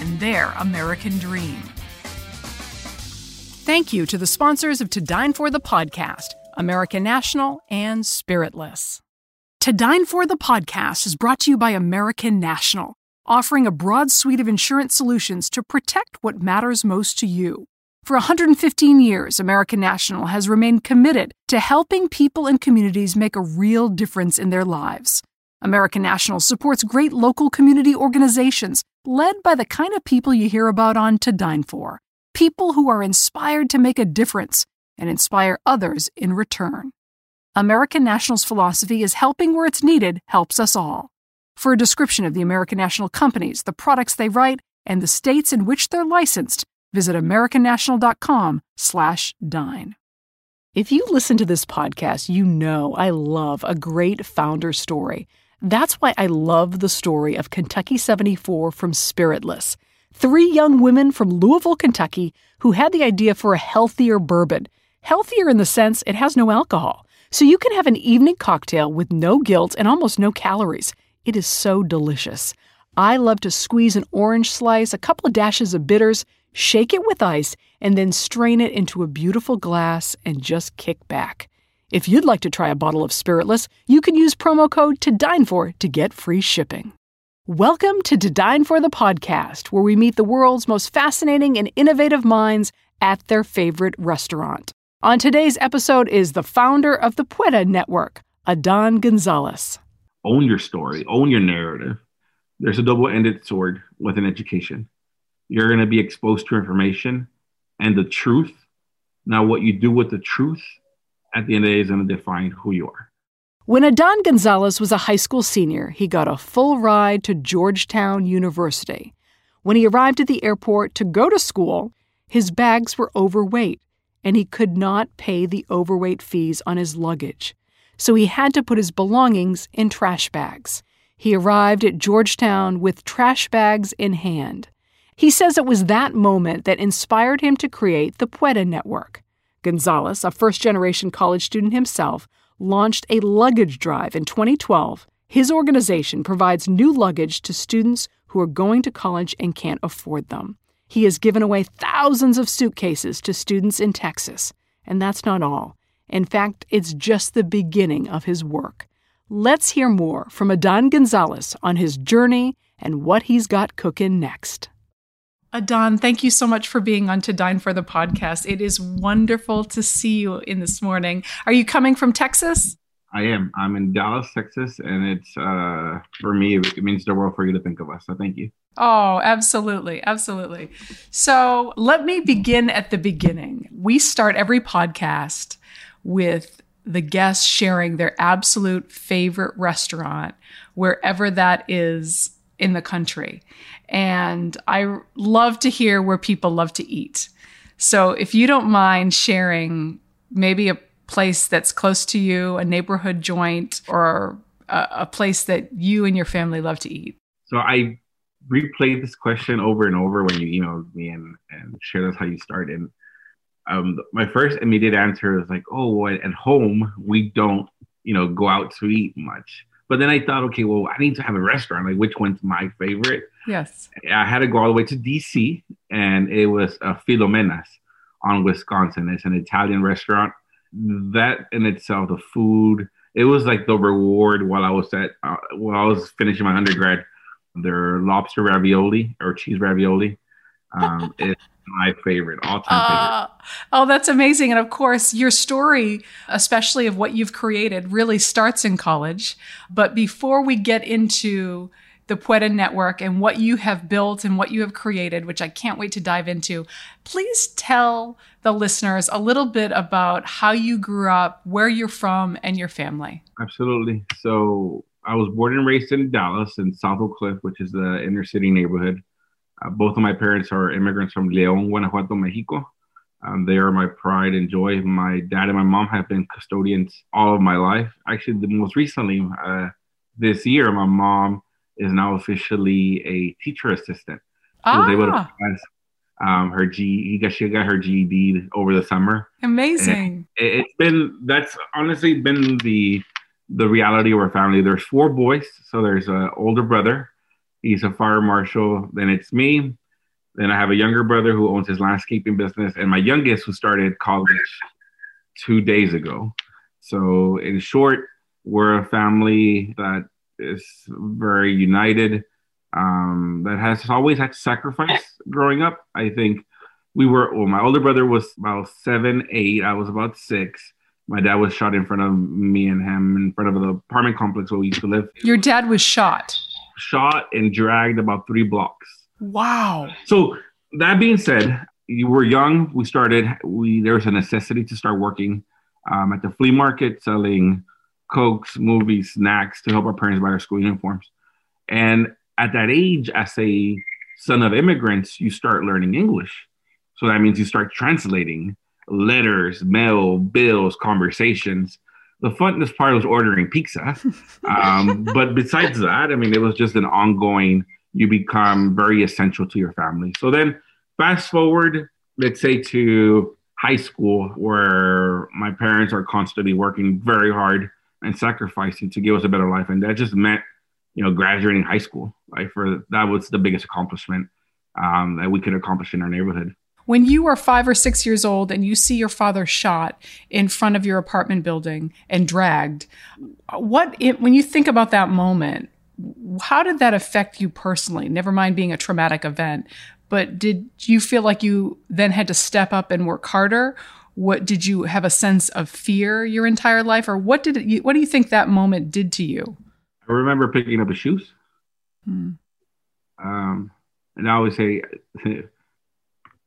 and their American dream. Thank you to the sponsors of To Dine For the podcast, American National and Spiritless. To Dine For the podcast is brought to you by American National, offering a broad suite of insurance solutions to protect what matters most to you. For 115 years, American National has remained committed to helping people and communities make a real difference in their lives. American National supports great local community organizations led by the kind of people you hear about on To Dine For people who are inspired to make a difference and inspire others in return. American National's philosophy is helping where it's needed helps us all. For a description of the American National companies, the products they write, and the states in which they're licensed, visit americannational.com/dine. If you listen to this podcast, you know I love a great founder story. That's why I love the story of Kentucky 74 from Spiritless. Three young women from Louisville, Kentucky, who had the idea for a healthier bourbon. Healthier in the sense it has no alcohol. So you can have an evening cocktail with no guilt and almost no calories. It is so delicious. I love to squeeze an orange slice, a couple of dashes of bitters, shake it with ice, and then strain it into a beautiful glass and just kick back. If you'd like to try a bottle of Spiritless, you can use promo code to dine for to get free shipping. Welcome to To Dine For the podcast, where we meet the world's most fascinating and innovative minds at their favorite restaurant. On today's episode is the founder of the Puede Network, Adan Gonzalez. Own your story, own your narrative. There's a double ended sword with an education. You're going to be exposed to information and the truth. Now, what you do with the truth at the end of the day is going to define who you are. When Adan Gonzalez was a high school senior, he got a full ride to Georgetown University. When he arrived at the airport to go to school, his bags were overweight, and he could not pay the overweight fees on his luggage. So he had to put his belongings in trash bags. He arrived at Georgetown with trash bags in hand. He says it was that moment that inspired him to create the Puede Network. Gonzalez, a first generation college student himself, launched a luggage drive in 2012. His organization provides new luggage to students who are going to college and can't afford them. He has given away thousands of suitcases to students in Texas. And that's not all. In fact, it's just the beginning of his work. Let's hear more from Adan Gonzalez on his journey and what he's got cooking next. Adan, thank you so much for being on To Dine for the podcast. It is wonderful to see you in this morning. Are you coming from Texas? I am. I'm in Dallas, Texas, and it's uh, for me. It means the world for you to think of us. So thank you. Oh, absolutely, absolutely. So let me begin at the beginning. We start every podcast with the guests sharing their absolute favorite restaurant, wherever that is in the country. And I love to hear where people love to eat. So if you don't mind sharing maybe a place that's close to you, a neighborhood joint, or a, a place that you and your family love to eat. So I replayed this question over and over when you emailed me and, and shared us how you started. Um, my first immediate answer was like, oh, well, at home, we don't, you know, go out to eat much. But then I thought, okay, well, I need to have a restaurant. Like, which one's my favorite? Yes. I had to go all the way to DC, and it was uh, Filomena's on Wisconsin. It's an Italian restaurant. That in itself, the food, it was like the reward while I was at, uh, while I was finishing my undergrad. Their lobster ravioli or cheese ravioli. Um, it's my favorite, all time uh, favorite. Oh, that's amazing. And of course, your story, especially of what you've created, really starts in college. But before we get into the Puede Network and what you have built and what you have created, which I can't wait to dive into. Please tell the listeners a little bit about how you grew up, where you're from, and your family. Absolutely. So I was born and raised in Dallas in South Oak Cliff, which is the inner city neighborhood. Uh, both of my parents are immigrants from León, Guanajuato, Mexico. Um, they are my pride and joy. My dad and my mom have been custodians all of my life. Actually, the most recently, uh, this year, my mom is now officially a teacher assistant. Ah. She was able to pass um, her G. She got her GED over the summer. Amazing. It, it's been that's honestly been the the reality of our family. There's four boys, so there's an older brother. He's a fire marshal. Then it's me. Then I have a younger brother who owns his landscaping business, and my youngest who started college two days ago. So, in short, we're a family that is very united, um, that has always had to sacrifice growing up. I think we were, well, my older brother was about seven, eight. I was about six. My dad was shot in front of me and him in front of the apartment complex where we used to live. Your dad was shot. Shot and dragged about three blocks. Wow. So that being said, you were young. We started. We there was a necessity to start working um, at the flea market, selling cokes, movies, snacks to help our parents buy our school uniforms. And at that age, as a son of immigrants, you start learning English. So that means you start translating letters, mail, bills, conversations. The funnest part was ordering pizza. Um, but besides that, I mean, it was just an ongoing, you become very essential to your family. So then fast forward, let's say to high school, where my parents are constantly working very hard and sacrificing to give us a better life. And that just meant, you know, graduating high school. Like for that was the biggest accomplishment um, that we could accomplish in our neighborhood. When you are five or six years old and you see your father shot in front of your apartment building and dragged, what it, when you think about that moment, how did that affect you personally? Never mind being a traumatic event, but did you feel like you then had to step up and work harder? What did you have a sense of fear your entire life, or what did it, what do you think that moment did to you? I remember picking up his shoes. Hmm. Um, and I always say,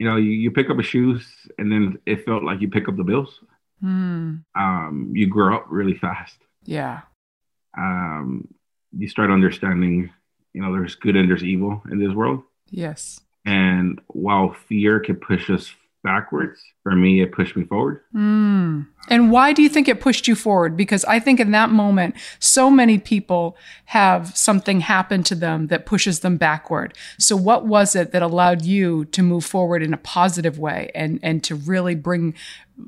you know, you, you pick up a shoes and then it felt like you pick up the bills. Hmm. Um, you grow up really fast. Yeah. Um, you start understanding, you know, there's good and there's evil in this world. Yes. And while fear can push us backwards, for me, it pushed me forward. Mm. And why do you think it pushed you forward? Because I think in that moment, so many people have something happen to them that pushes them backward. So, what was it that allowed you to move forward in a positive way and, and to really bring,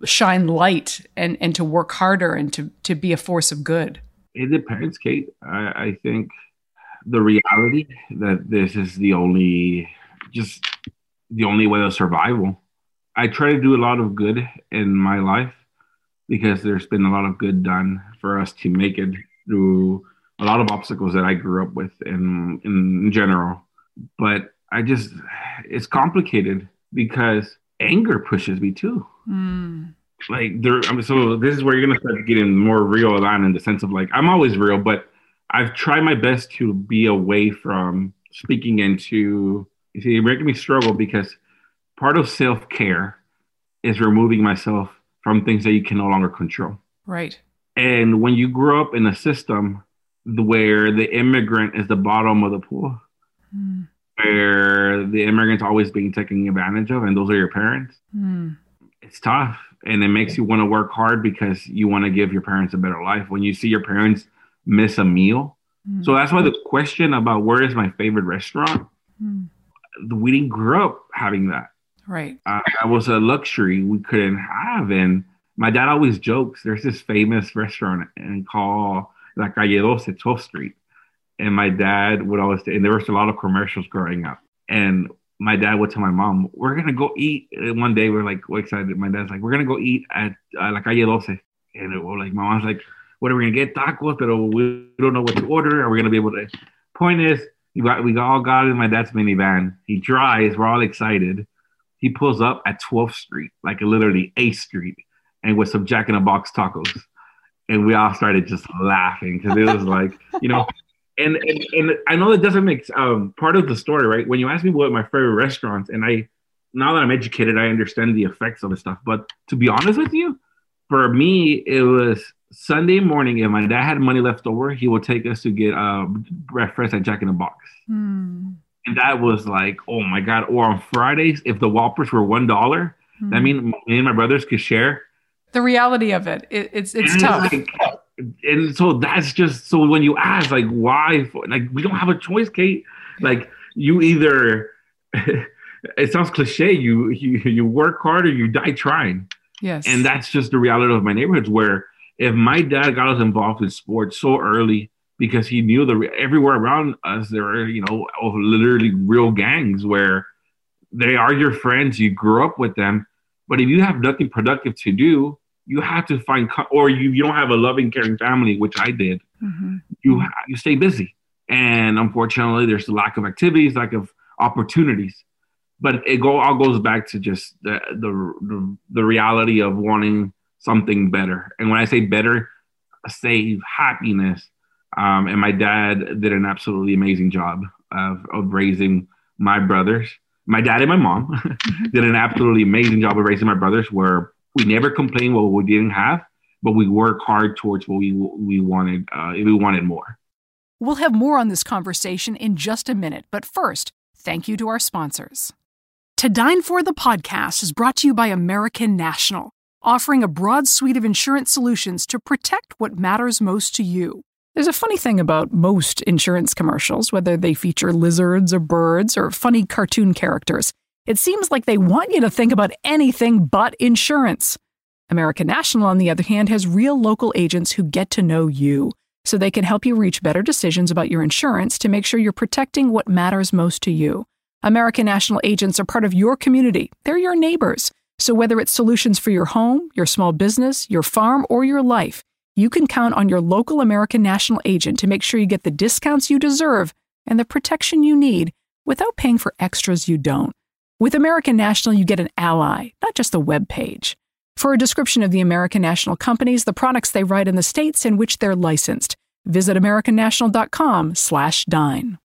shine light and, and to work harder and to, to be a force of good? It depends, Kate. I, I think the reality that this is the only, just the only way of survival. I try to do a lot of good in my life because there's been a lot of good done for us to make it through a lot of obstacles that I grew up with in in general. But I just it's complicated because anger pushes me too. Mm. Like there, I mean, so this is where you're gonna start getting more real on in the sense of like I'm always real, but I've tried my best to be away from speaking into. You see, you're making me struggle because part of self care is removing myself from things that you can no longer control. Right. And when you grow up in a system where the immigrant is the bottom of the pool, Mm. where the immigrant's always being taken advantage of, and those are your parents, Mm. it's tough. And it makes you want to work hard because you want to give your parents a better life. When you see your parents miss a meal. Mm. So that's why the question about where is my favorite restaurant, Mm. we didn't grow up having that. Right. uh, that was a luxury we couldn't have. And my dad always jokes there's this famous restaurant and called La Calle 12, 12th Street. And my dad would always, say and there was a lot of commercials growing up. And my dad would tell my mom, We're to go eat. And one day we're like, we're excited. My dad's like, We're to go eat at uh, La Calle 12. And it, we're like, my mom's like, What are we to get? Tacos, but we don't know what to order. Are we to be able to? Point is, we, got, we all got in my dad's minivan. He drives. We're all excited he pulls up at 12th Street, like literally 8th Street, and with some Jack in the Box tacos. And we all started just laughing because it was like, you know, and, and and I know it doesn't make um, part of the story, right? When you ask me what my favorite restaurants, and I now that I'm educated, I understand the effects of the stuff. But to be honest with you, for me, it was Sunday morning. If my dad had money left over, he would take us to get uh, breakfast at Jack in the Box. Mm. And that was like, oh my God. Or on Fridays, if the Whoppers were $1, dollar mm-hmm. that means me and my brothers could share. The reality of it, it it's, it's tough. Like, and so that's just so when you ask, like, why? Like, we don't have a choice, Kate. Like, you either, it sounds cliche, you, you, you work hard or you die trying. Yes. And that's just the reality of my neighborhoods where if my dad got us involved in sports so early because he knew that everywhere around us there are you know literally real gangs where they are your friends you grew up with them but if you have nothing productive to do you have to find or you, you don't have a loving caring family which i did. Mm-hmm. you you stay busy. And unfortunately there's a lack of activities lack of opportunities. But it go all goes back to just the, the the, the reality of wanting something better. And when i say better save happiness um, and my dad did an absolutely amazing job of, of raising my brothers. My dad and my mom mm-hmm. did an absolutely amazing job of raising my brothers where we never complained what we didn't have, but we worked hard towards what we, we wanted, uh, we wanted more. We'll have more on this conversation in just a minute, but first, thank you to our sponsors. To Dine For the podcast is brought to you by American National, offering a broad suite of insurance solutions to protect what matters most to you. There's a funny thing about most insurance commercials, whether they feature lizards or birds or funny cartoon characters. It seems like they want you to think about anything but insurance. American National, on the other hand, has real local agents who get to know you, so they can help you reach better decisions about your insurance to make sure you're protecting what matters most to you. American National agents are part of your community, they're your neighbors. So whether it's solutions for your home, your small business, your farm, or your life, you can count on your local American National agent to make sure you get the discounts you deserve and the protection you need without paying for extras you don't. With American National, you get an ally, not just a web page. For a description of the American National companies, the products they write in the states in which they're licensed, visit americannational.com/dine.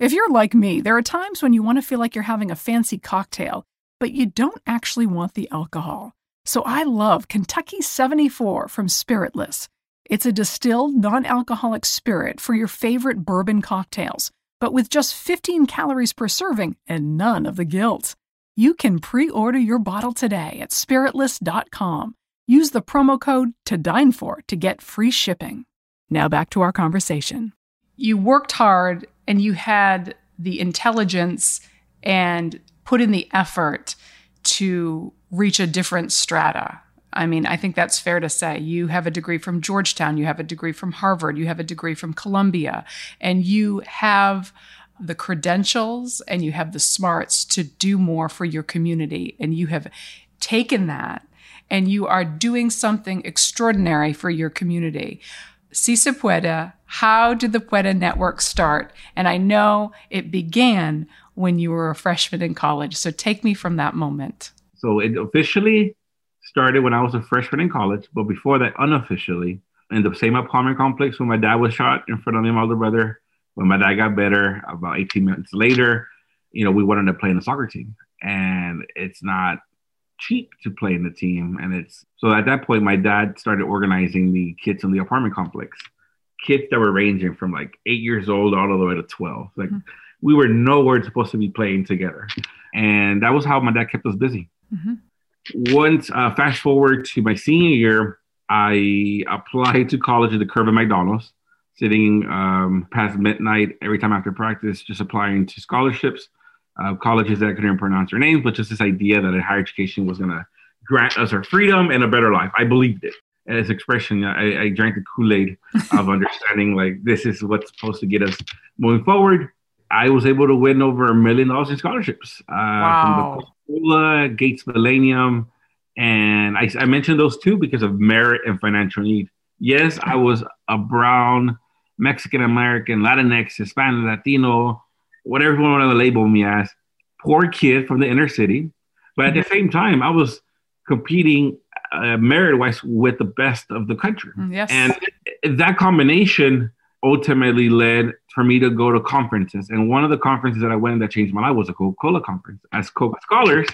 If you're like me, there are times when you want to feel like you're having a fancy cocktail, but you don't actually want the alcohol. So I love Kentucky 74 from Spiritless. It's a distilled, non alcoholic spirit for your favorite bourbon cocktails, but with just 15 calories per serving and none of the guilt. You can pre order your bottle today at spiritless.com. Use the promo code to dine for to get free shipping. Now back to our conversation. You worked hard and you had the intelligence and put in the effort to reach a different strata. I mean, I think that's fair to say. You have a degree from Georgetown, you have a degree from Harvard, you have a degree from Columbia, and you have the credentials and you have the smarts to do more for your community. And you have taken that and you are doing something extraordinary for your community. Si se puede, how did the Puede Network start? And I know it began when you were a freshman in college. So take me from that moment. So it officially started when I was a freshman in college, but before that, unofficially, in the same apartment complex when my dad was shot in front of me, my older brother. When my dad got better, about 18 minutes later, you know, we wanted to play in the soccer team, and it's not cheap to play in the team. And it's so at that point, my dad started organizing the kids in the apartment complex, kids that were ranging from like eight years old all the way to 12. Like mm-hmm. we were nowhere supposed to be playing together, and that was how my dad kept us busy. Mm-hmm. Once, uh, fast forward to my senior year, I applied to college at the Curve of McDonald's, sitting um, past midnight every time after practice, just applying to scholarships. Uh, colleges that I couldn't even pronounce their names, but just this idea that a higher education was going to grant us our freedom and a better life. I believed it. And As expression, I, I drank the Kool Aid of understanding like this is what's supposed to get us moving forward. I was able to win over a million dollars in scholarships uh, wow. from the Coca-Cola, Gates Millennium, and I, I mentioned those two because of merit and financial need. Yes, I was a brown, Mexican American, Latinx, Hispanic, Latino, whatever you want to label me as, poor kid from the inner city. But at the mm-hmm. same time, I was competing uh, merit wise with the best of the country. Mm, yes. And that combination ultimately led for me to go to conferences. And one of the conferences that I went that changed my life was a Coca Cola conference. As Coca Scholars,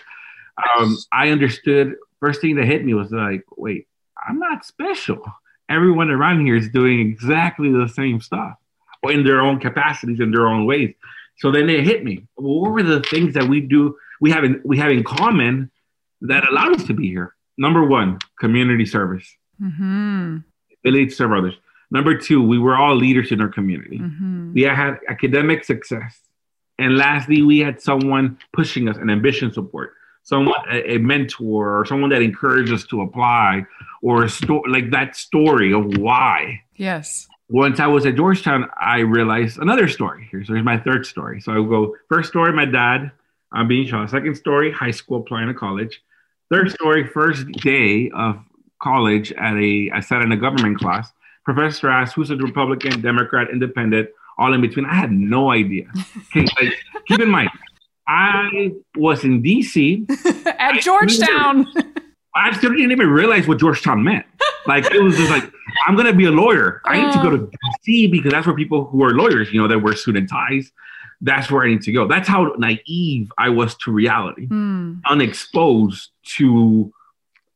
um, I understood. First thing that hit me was like, wait, I'm not special. Everyone around here is doing exactly the same stuff in their own capacities, in their own ways. So then it hit me. what were the things that we do, we have in, we have in common that allowed us to be here? Number one, community service. Mm-hmm. Ability to serve others. Number two, we were all leaders in our community. Mm-hmm. We had academic success. And lastly, we had someone pushing us an ambition support, someone, a, a mentor, or someone that encouraged us to apply, or a story like that story of why. Yes. Once I was at Georgetown, I realized another story. Here's, here's my third story. So I go first story, my dad I'm being shot. Second story, high school applying to college. Third story, first day of college at a I sat in a government class. Professor asked who's a Republican, Democrat, Independent, all in between. I had no idea. Okay, like, keep in mind, I was in DC at Georgetown. I still didn't even realize what Georgetown meant. Like it was just like I'm gonna be a lawyer. I need to go to DC because that's where people who are lawyers, you know, that wear suit and ties. That's where I need to go. That's how naive I was to reality, mm. unexposed to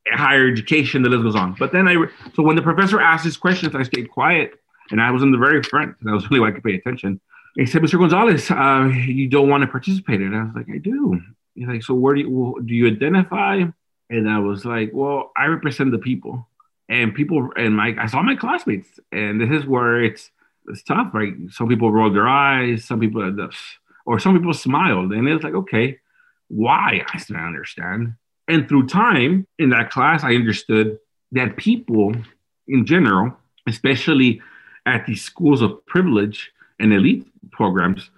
higher education. The list goes on. But then I, so when the professor asked his questions, I stayed quiet and I was in the very front because I was really like to pay attention. He said, "Mr. Gonzalez, uh, you don't want to participate?" And I was like, "I do." He's like, "So where do you do you identify?" And I was like, "Well, I represent the people." And people and my I saw my classmates, and this is where it's it's tough, right? Some people rolled their eyes, some people, or some people smiled, and it's like, okay, why? I still don't understand. And through time in that class, I understood that people in general, especially at these schools of privilege and elite programs,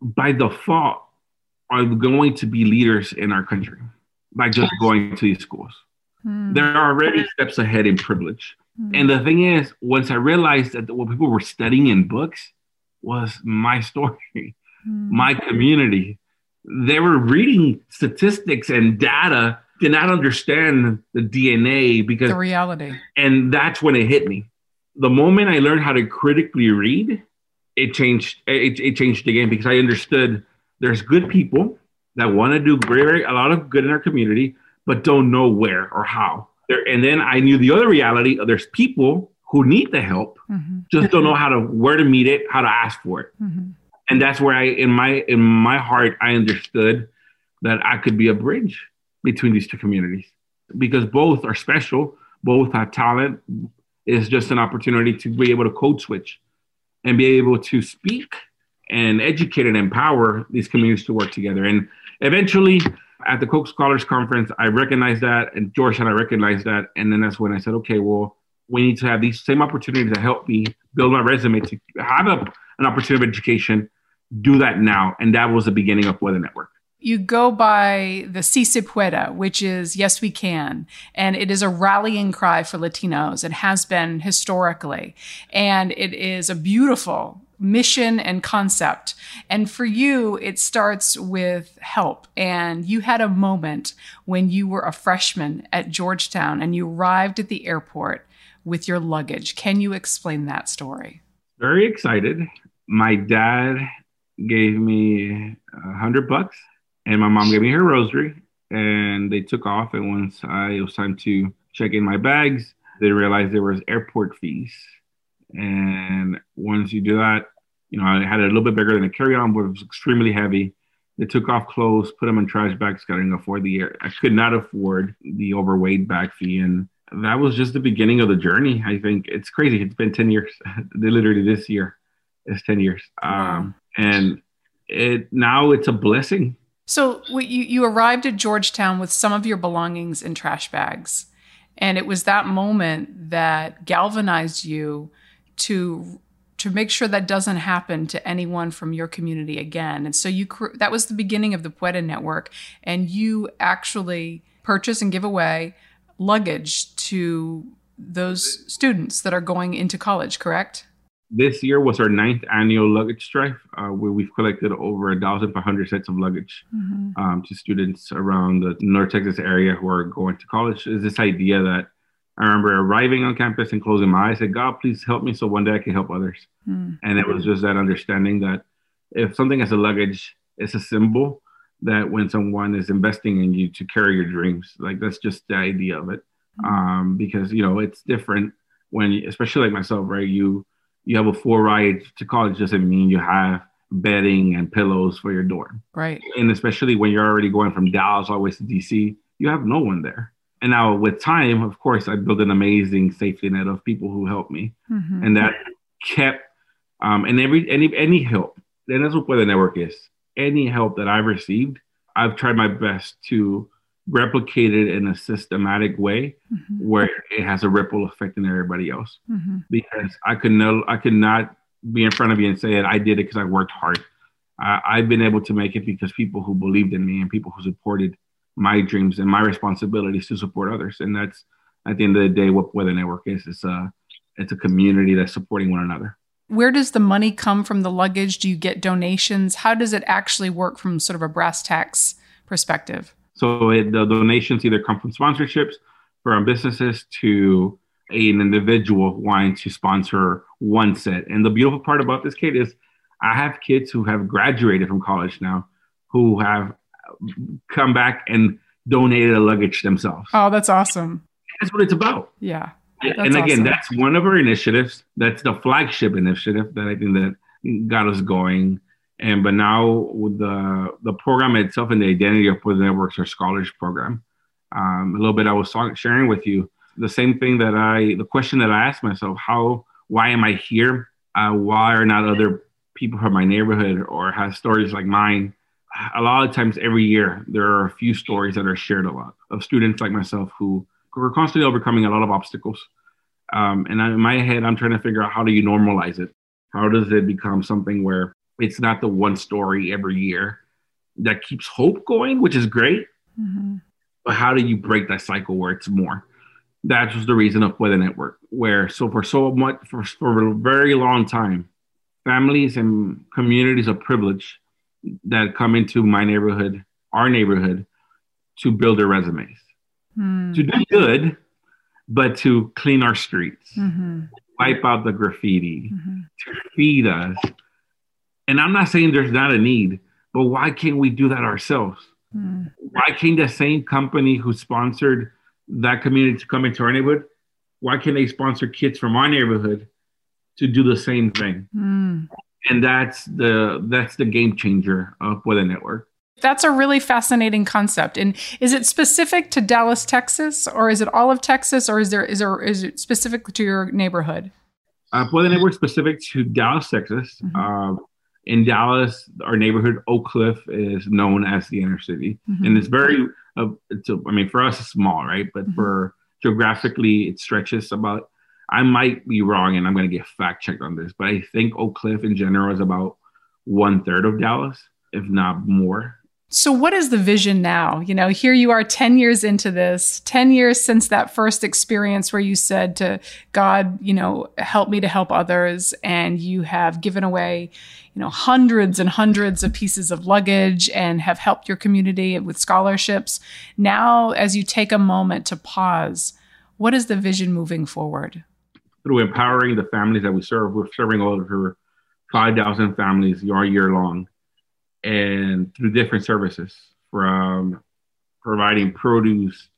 by default are going to be leaders in our country by just going to these schools. Mm. They're already steps ahead in privilege. Mm. And the thing is, once I realized that what people were studying in books was my story, mm. my community, they were reading statistics and data, did not understand the DNA because the reality. And that's when it hit me. The moment I learned how to critically read, it changed. It, it changed the game because I understood there's good people that want to do very, a lot of good in our community, but don't know where or how. There, and then I knew the other reality. There's people who need the help, mm-hmm. just don't know how to where to meet it, how to ask for it. Mm-hmm. And that's where I, in my in my heart, I understood that I could be a bridge between these two communities because both are special, both have talent. It's just an opportunity to be able to code switch and be able to speak and educate and empower these communities to work together. And eventually, at the Coke Scholars Conference, I recognized that, and Georgetown, I recognized that, and then that's when I said, okay, well, we need to have these same opportunities to help me build my resume to have a, an opportunity of education. Do that now, and that was the beginning of Puede Network. You go by the Si se puede, which is yes, we can. And it is a rallying cry for Latinos. It has been historically. And it is a beautiful mission and concept. And for you, it starts with help. And you had a moment when you were a freshman at Georgetown and you arrived at the airport with your luggage. Can you explain that story? Very excited. My dad gave me a hundred bucks and my mom gave me her rosary and they took off. And once I, it was time to check in my bags, they realized there was airport fees. And once you do that, you know, I had it a little bit bigger than a carry-on, but it was extremely heavy. They took off clothes, put them in trash bags, couldn't afford the air. I could not afford the overweight bag fee. And that was just the beginning of the journey. I think it's crazy. It's been 10 years. Literally this year is 10 years. Um, and it now it's a blessing. So you, you arrived at Georgetown with some of your belongings in trash bags. And it was that moment that galvanized you to to make sure that doesn't happen to anyone from your community again. And so you that was the beginning of the Puede network and you actually purchase and give away luggage to those students that are going into college, correct? This year was our ninth annual luggage drive, uh, where we've collected over a thousand five hundred sets of luggage mm-hmm. um, to students around the North Texas area who are going to college. Is this idea that I remember arriving on campus and closing my eyes. Said, God, please help me so one day I can help others. Mm. And it was just that understanding that if something has a luggage, it's a symbol that when someone is investing in you to carry your dreams, like that's just the idea of it. Mm. Um, because, you know, it's different when, especially like myself, right? You, you have a full ride to college doesn't mean you have bedding and pillows for your dorm. Right. And especially when you're already going from Dallas all the way to DC, you have no one there. And now with time, of course, I built an amazing safety net of people who helped me, mm-hmm. and that kept um, and every any any help. And that's what the network is. Any help that I've received, I've tried my best to replicate it in a systematic way mm-hmm. where it has a ripple effect in everybody else. Mm-hmm. Because I could know I could not be in front of you and say that I did it because I worked hard. I, I've been able to make it because people who believed in me and people who supported my dreams and my responsibilities to support others. And that's at the end of the day what Puede Network is. It's a it's a community that's supporting one another. Where does the money come from the luggage? Do you get donations? How does it actually work from sort of a brass tacks perspective? So it, the donations either come from sponsorships from businesses to an individual wanting to sponsor one set. And the beautiful part about this, Kate, is I have kids who have graduated from college now who have come back and donated a luggage themselves. Oh, that's awesome. That's what it's about. Yeah. and again, awesome. that's one of our initiatives. That's the flagship initiative that I think that got us going. And but now with the the program itself and the identity of the networks, our scholars program. Um, a little bit I was sharing with you the same thing that I the question that I asked myself: How? Why am I here? Uh, why are not other people from my neighborhood or have stories like mine? A lot of times, every year, there are a few stories that are shared a lot of students like myself who we're constantly overcoming a lot of obstacles. Um, and in my head, I'm trying to figure out how do you normalize it? How does it become something where it's not the one story every year that keeps hope going, which is great. Mm-hmm. But how do you break that cycle where it's more? That was the reason of Puede Network, where so for so much for, for a very long time, families and communities of privilege that come into my neighborhood, our neighborhood, to build their resumes mm. to do good, but to clean our streets, mm-hmm. wipe out the graffiti, mm-hmm. to feed us. And I'm not saying there's not a need, but why can't we do that ourselves? Mm. Why can't the same company who sponsored that community to come into our neighborhood, why can't they sponsor kids from our neighborhood to do the same thing? Mm. And that's the that's the game changer of Puede Network. That's a really fascinating concept. And is it specific to Dallas, Texas, or is it all of Texas, or is there is there is it specific to your neighborhood? Uh, well, the neighborhood specific to Dallas, Texas. Mm-hmm. Uh, in Dallas, our neighborhood Oak Cliff is known as the inner city, mm-hmm. and it's very. Uh, it's a, I mean, for us, it's small, right? But mm-hmm. for geographically, it stretches about. I might be wrong, and I'm going to get fact checked on this, but I think Oak Cliff in general is about one third of Dallas, if not more. So, what is the vision now? You know, here you are 10 years into this, 10 years since that first experience where you said to God, you know, help me to help others. And you have given away, you know, hundreds and hundreds of pieces of luggage and have helped your community with scholarships. Now, as you take a moment to pause, what is the vision moving forward? Through empowering the families that we serve, we're serving over 5,000 families all year long and through different services from providing produce,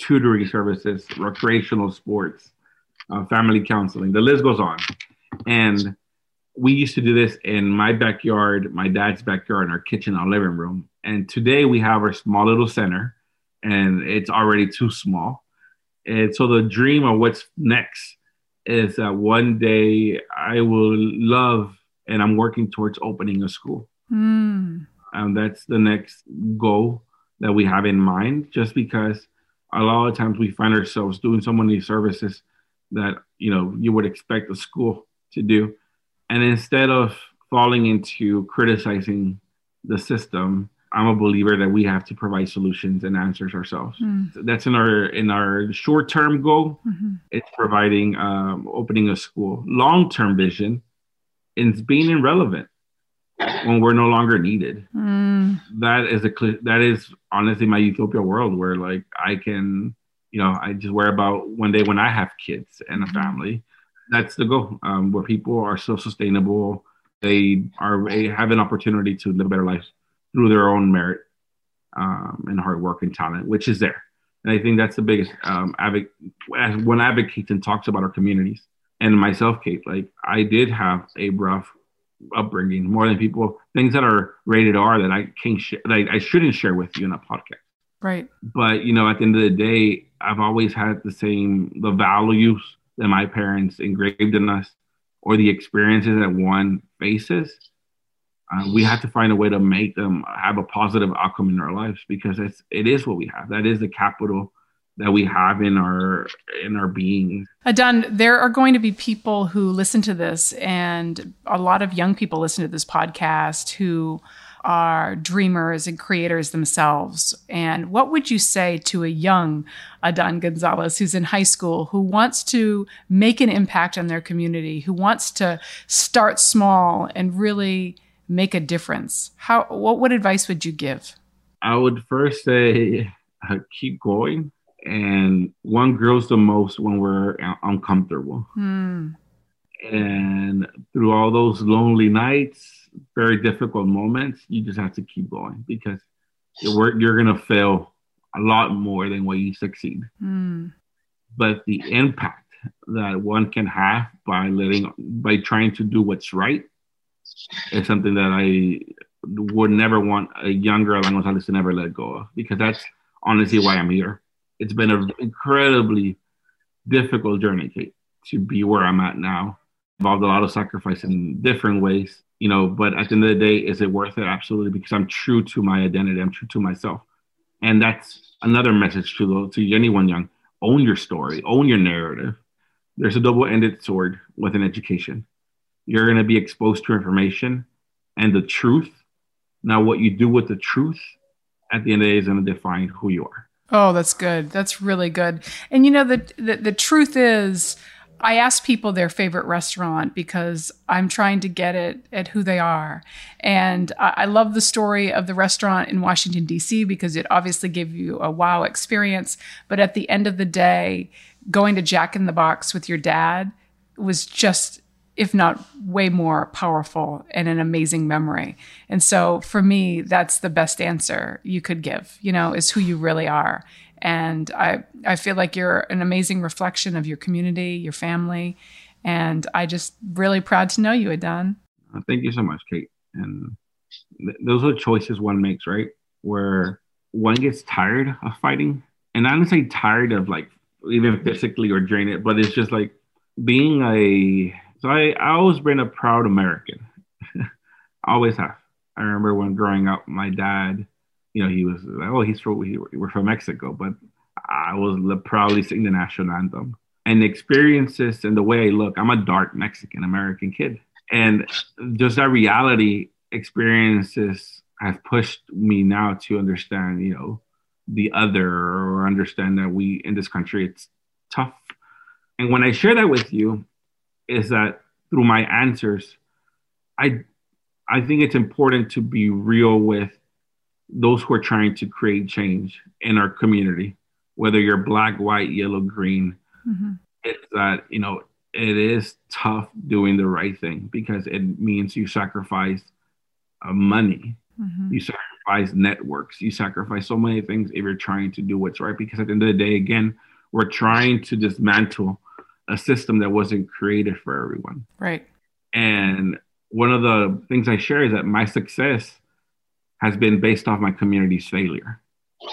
tutoring services, recreational sports, uh, family counseling. The list goes on. And we used to do this in my backyard, my dad's backyard, in our kitchen, our living room. And today we have our small little center, and it's already too small. And so the dream of what's next is that one day I will love, and I'm working towards opening a school. Mm. And that's the next goal that we have in mind, just because a lot of times we find ourselves doing so many services that, you know, you would expect a school to do. And instead of falling into criticizing the system, I'm a believer that we have to provide solutions and answers ourselves. Mm. That's in our in our short term goal. Mm-hmm. It's providing um, opening a school. Long term vision is being irrelevant when we're no longer needed. Mm. That is a that is honestly my utopia world where like I can, you know, I just worry about one day when I have kids and a mm-hmm. family. That's the goal. Um, where people are so sustainable, they are they have an opportunity to live a better lives through their own merit um, and hard work and talent, which is there. And I think that's the biggest um, advocate one advocates and talks about our communities and myself, Kate. Like I did have a rough upbringing, more than people things that are rated R that I can't share, that I shouldn't share with you in a podcast. Right. But you know, at the end of the day, I've always had the same the values that my parents engraved in us, or the experiences that one faces. Uh, we have to find a way to make them have a positive outcome in our lives because it's it is what we have. That is the capital that we have in our in our being. Adan, there are going to be people who listen to this, and a lot of young people listen to this podcast who are dreamers and creators themselves. And what would you say to a young Adan Gonzalez who's in high school, who wants to make an impact on their community, who wants to start small and really make a difference? How what what advice would you give? I would first say uh, keep going and one grows the most when we're uncomfortable. Mm. And through all those lonely nights, very difficult moments, you just have to keep going because you're, you're going to fail a lot more than what you succeed. Mm. But the impact that one can have by letting, by trying to do what's right is something that I would never want a younger Adan Gonzalez to never let go of because that's honestly why I'm here it's been an incredibly difficult journey, Kate, to be where I'm at now. Involved a lot of sacrifice in different ways, you know, but at the end of the day, is it worth it? Absolutely, because I'm true to my identity, I'm true to myself. And that's another message to to anyone young. Own your story, own your narrative. There's a double-ended sword with an education. You're going to be exposed to information and the truth. Now, what you do with the truth at the end of the day is going to define who you are. Oh, that's good. That's really good. And you know, the, the, the truth is, I ask people their favorite restaurant because I'm trying to get it at who they are. And I, I love the story of the restaurant in Washington, D.C., because it obviously gave you a wow experience. But at the end of the day, going to Jack in the Box with your dad was just if not way more powerful and an amazing memory. And so for me, that's the best answer you could give, you know, is who you really are. And I, I feel like you're an amazing reflection of your community, your family. And I just really proud to know you, Adan. Uh, thank you so much, Kate. And th- those are choices one makes, right? Where one gets tired of fighting. And I don't say tired of like even physically or drain it, but it's just like being a so I, I always been a proud American. always have. I remember when growing up, my dad, you know, he was oh, he's from, he, we're from Mexico, but I was proudly singing the national anthem. And experiences and the way I look, I'm a dark Mexican American kid. And just that reality experiences have pushed me now to understand, you know, the other or understand that we in this country, it's tough. And when I share that with you, is that through my answers, I I think it's important to be real with those who are trying to create change in our community, whether you're black, white, yellow, green. Mm-hmm. It's that you know it is tough doing the right thing because it means you sacrifice uh, money, mm-hmm. you sacrifice networks, you sacrifice so many things if you're trying to do what's right. Because at the end of the day, again, we're trying to dismantle a system that wasn't created for everyone. Right. And one of the things I share is that my success has been based off my community's failure.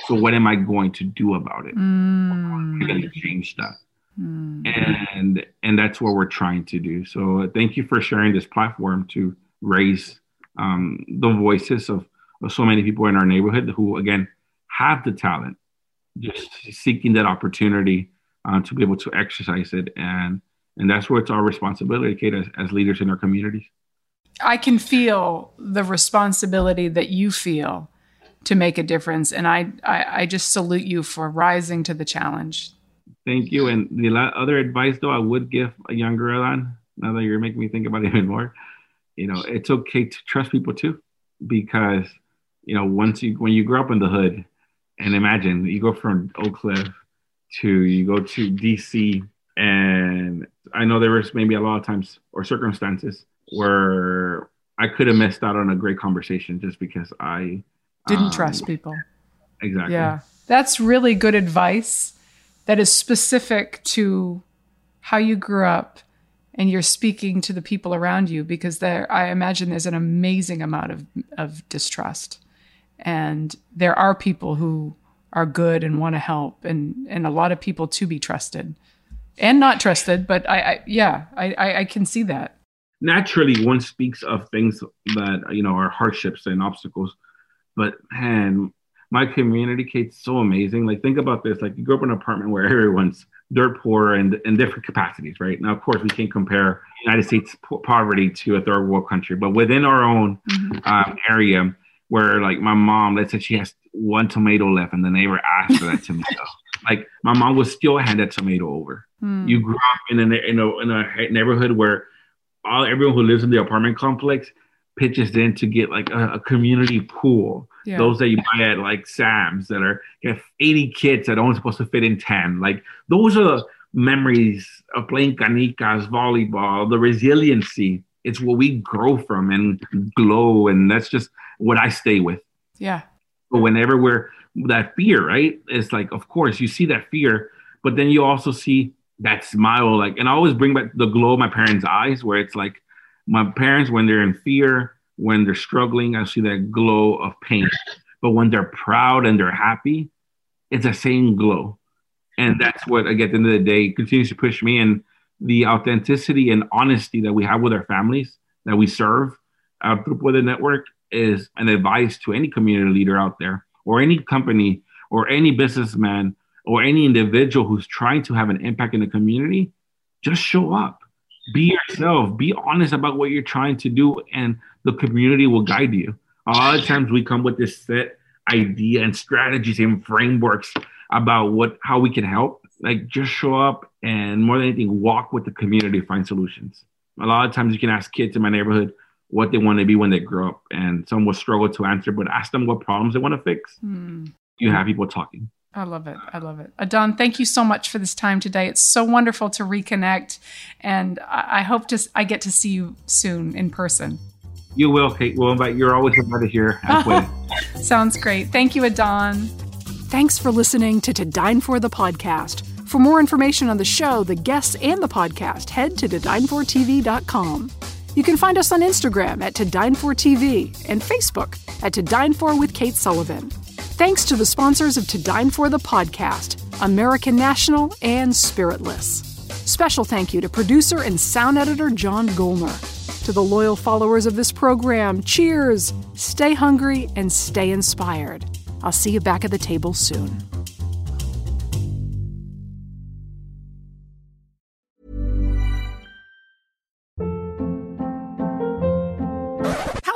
So what am I going to do about it? Mm. I'm going to change that. Mm. And and that's what we're trying to do. So thank you for sharing this platform to raise um, the voices of, of so many people in our neighborhood who again have the talent, just seeking that opportunity uh, to be able to exercise it. And, and that's where it's our responsibility, Kate, as, as leaders in our communities. I can feel the responsibility that you feel to make a difference. And I, I, I just salute you for rising to the challenge. Thank you. And the other advice, though, I would give a younger Adan, now that you're making me think about it even more, you know, it's okay to trust people too, because, you know, once you, when you grow up in the hood, and imagine you go from Oak Cliff to you go to DC, and I know there was maybe a lot of times or circumstances where I could have missed out on a great conversation just because I didn't um, trust people. Exactly. Yeah, that's really good advice. That is specific to how you grew up and you're speaking to the people around you because there I imagine there's an amazing amount of of distrust. And there are people who are good and want to help and and a lot of people to be trusted. And not trusted but i, I yeah I, I can see that. Naturally one speaks of things that you know are hardships and obstacles but man my community kate's so amazing. Like think about this like you grew up in an apartment where everyone's dirt poor and in different capacities right? Now of course we can't compare united states po- poverty to a third world country but within our own mm-hmm. um, area where like my mom let's say she has one tomato left and the neighbor asked for that tomato like my mom would still hand that tomato over mm. you grew up in a, in a in a neighborhood where all everyone who lives in the apartment complex pitches in to get like a, a community pool. Yeah. Those that you buy at like Sam's that are have 80 kids that are only supposed to fit in 10. Like those are the memories of playing canicas, volleyball, the resiliency. It's what we grow from and glow. And that's just what I stay with. Yeah. But whenever we're that fear, right? It's like, of course, you see that fear, but then you also see that smile like and i always bring back the glow of my parents eyes where it's like my parents when they're in fear when they're struggling i see that glow of pain. But when they're proud and they're happy it's the same glow. And that's what at the end of the day continues to push me. And the authenticity and honesty that we have with our families that we serve uh, group with the network is an advice to any community leader out there or any company or any businessman or any individual who's trying to have an impact in the community, just show up. Be yourself. Be honest about what you're trying to do, and the community will guide you. A lot of times we come with this set idea and strategies and frameworks about what how we can help. Like just show up and more than anything, walk with the community, find solutions. A lot of times you can ask kids in my neighborhood what they want to be when they grow up, and some will struggle to answer, but ask them what problems they want to fix. Mm. You have people talking. I love it. I love it. Adan, thank you so much for this time today. It's so wonderful to reconnect, and I, I hope to I get to see you soon in person. You will, Kate. We'll invite. You're always invited here. Sounds great. Thank you, Adan. Thanks for listening to To Dine For the podcast. For more information on the show, the guests, and the podcast, head to todinefortv.com. You can find us on Instagram at To Dine For TV and Facebook at To Dine For with Kate Sullivan. Thanks to the sponsors of To Dine For the podcast, American National and Spiritless. Special thank you to producer and sound editor John Golner. To the loyal followers of this program, cheers, stay hungry, and stay inspired. I'll see you back at the table soon.